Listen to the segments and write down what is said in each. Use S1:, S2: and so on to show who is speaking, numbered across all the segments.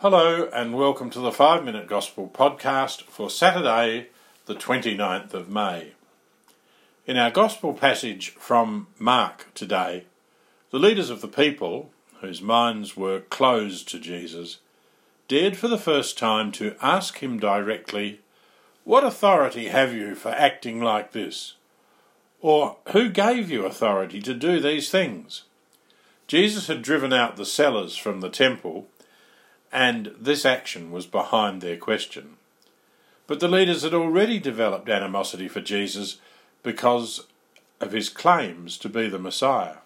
S1: Hello, and welcome to the 5 Minute Gospel podcast for Saturday, the 29th of May. In our Gospel passage from Mark today, the leaders of the people, whose minds were closed to Jesus, dared for the first time to ask him directly, What authority have you for acting like this? Or who gave you authority to do these things? Jesus had driven out the sellers from the temple and this action was behind their question. But the leaders had already developed animosity for Jesus because of his claims to be the Messiah.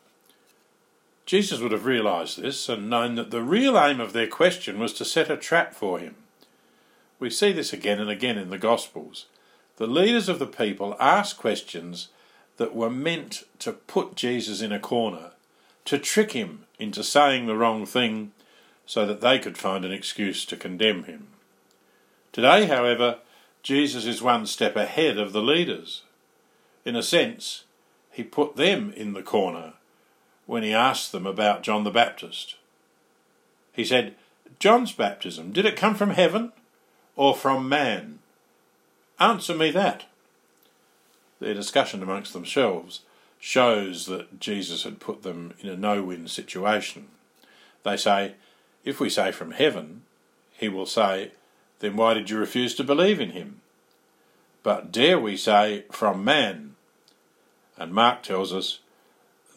S1: Jesus would have realized this and known that the real aim of their question was to set a trap for him. We see this again and again in the Gospels. The leaders of the people asked questions that were meant to put Jesus in a corner, to trick him into saying the wrong thing, so that they could find an excuse to condemn him. Today, however, Jesus is one step ahead of the leaders. In a sense, he put them in the corner when he asked them about John the Baptist. He said, John's baptism, did it come from heaven or from man? Answer me that. Their discussion amongst themselves shows that Jesus had put them in a no win situation. They say, if we say from heaven, he will say, Then why did you refuse to believe in him? But dare we say from man? And Mark tells us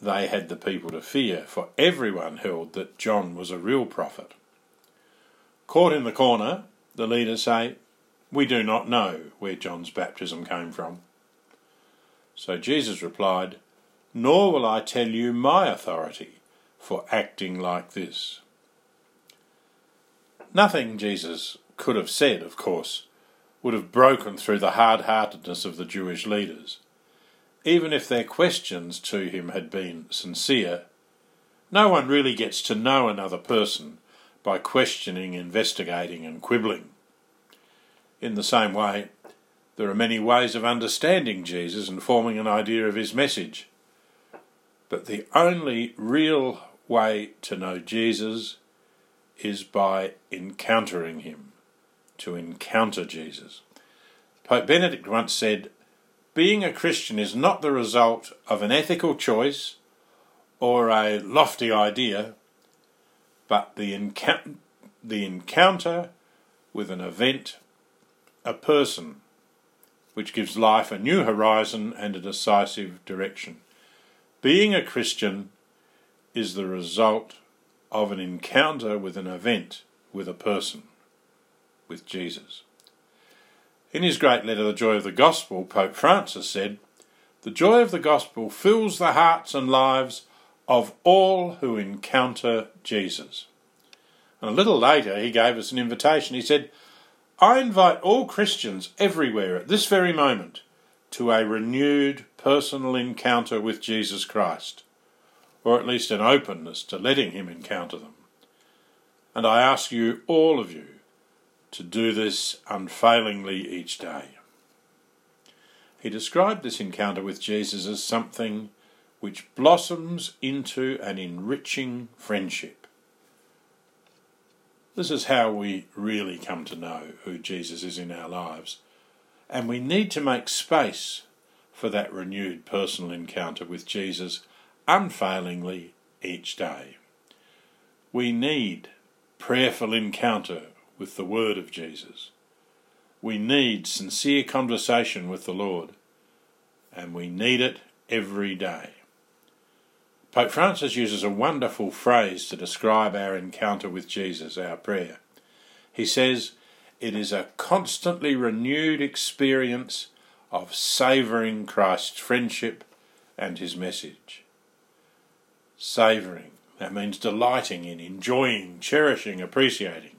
S1: they had the people to fear, for everyone held that John was a real prophet. Caught in the corner, the leaders say, We do not know where John's baptism came from. So Jesus replied, Nor will I tell you my authority for acting like this. Nothing Jesus could have said, of course, would have broken through the hard heartedness of the Jewish leaders. Even if their questions to him had been sincere, no one really gets to know another person by questioning, investigating, and quibbling. In the same way, there are many ways of understanding Jesus and forming an idea of his message. But the only real way to know Jesus is by encountering him, to encounter Jesus. Pope Benedict once said, Being a Christian is not the result of an ethical choice or a lofty idea, but the, encou- the encounter with an event, a person, which gives life a new horizon and a decisive direction. Being a Christian is the result of an encounter with an event, with a person, with Jesus. In his great letter, The Joy of the Gospel, Pope Francis said, The joy of the gospel fills the hearts and lives of all who encounter Jesus. And a little later, he gave us an invitation. He said, I invite all Christians everywhere at this very moment to a renewed personal encounter with Jesus Christ or at least an openness to letting Him encounter them. And I ask you, all of you, to do this unfailingly each day. He described this encounter with Jesus as something which blossoms into an enriching friendship. This is how we really come to know who Jesus is in our lives, and we need to make space for that renewed personal encounter with Jesus unfailingly each day. We need prayerful encounter with the Word of Jesus. We need sincere conversation with the Lord, and we need it every day. Pope Francis uses a wonderful phrase to describe our encounter with Jesus, our prayer. He says, It is a constantly renewed experience of savouring Christ's friendship and his message savouring. That means delighting in, enjoying, cherishing, appreciating.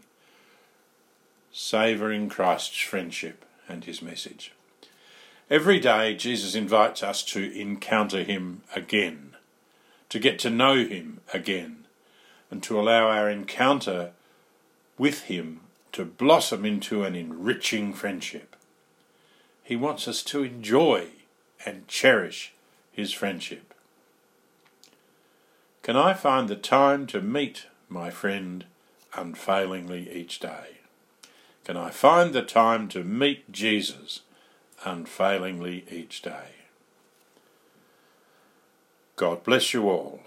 S1: Savouring Christ's friendship and his message. Every day, Jesus invites us to encounter him again, to get to know him again, and to allow our encounter with him to blossom into an enriching friendship. He wants us to enjoy and cherish his friendship. Can I find the time to meet my friend unfailingly each day? Can I find the time to meet Jesus unfailingly each day? God bless you all.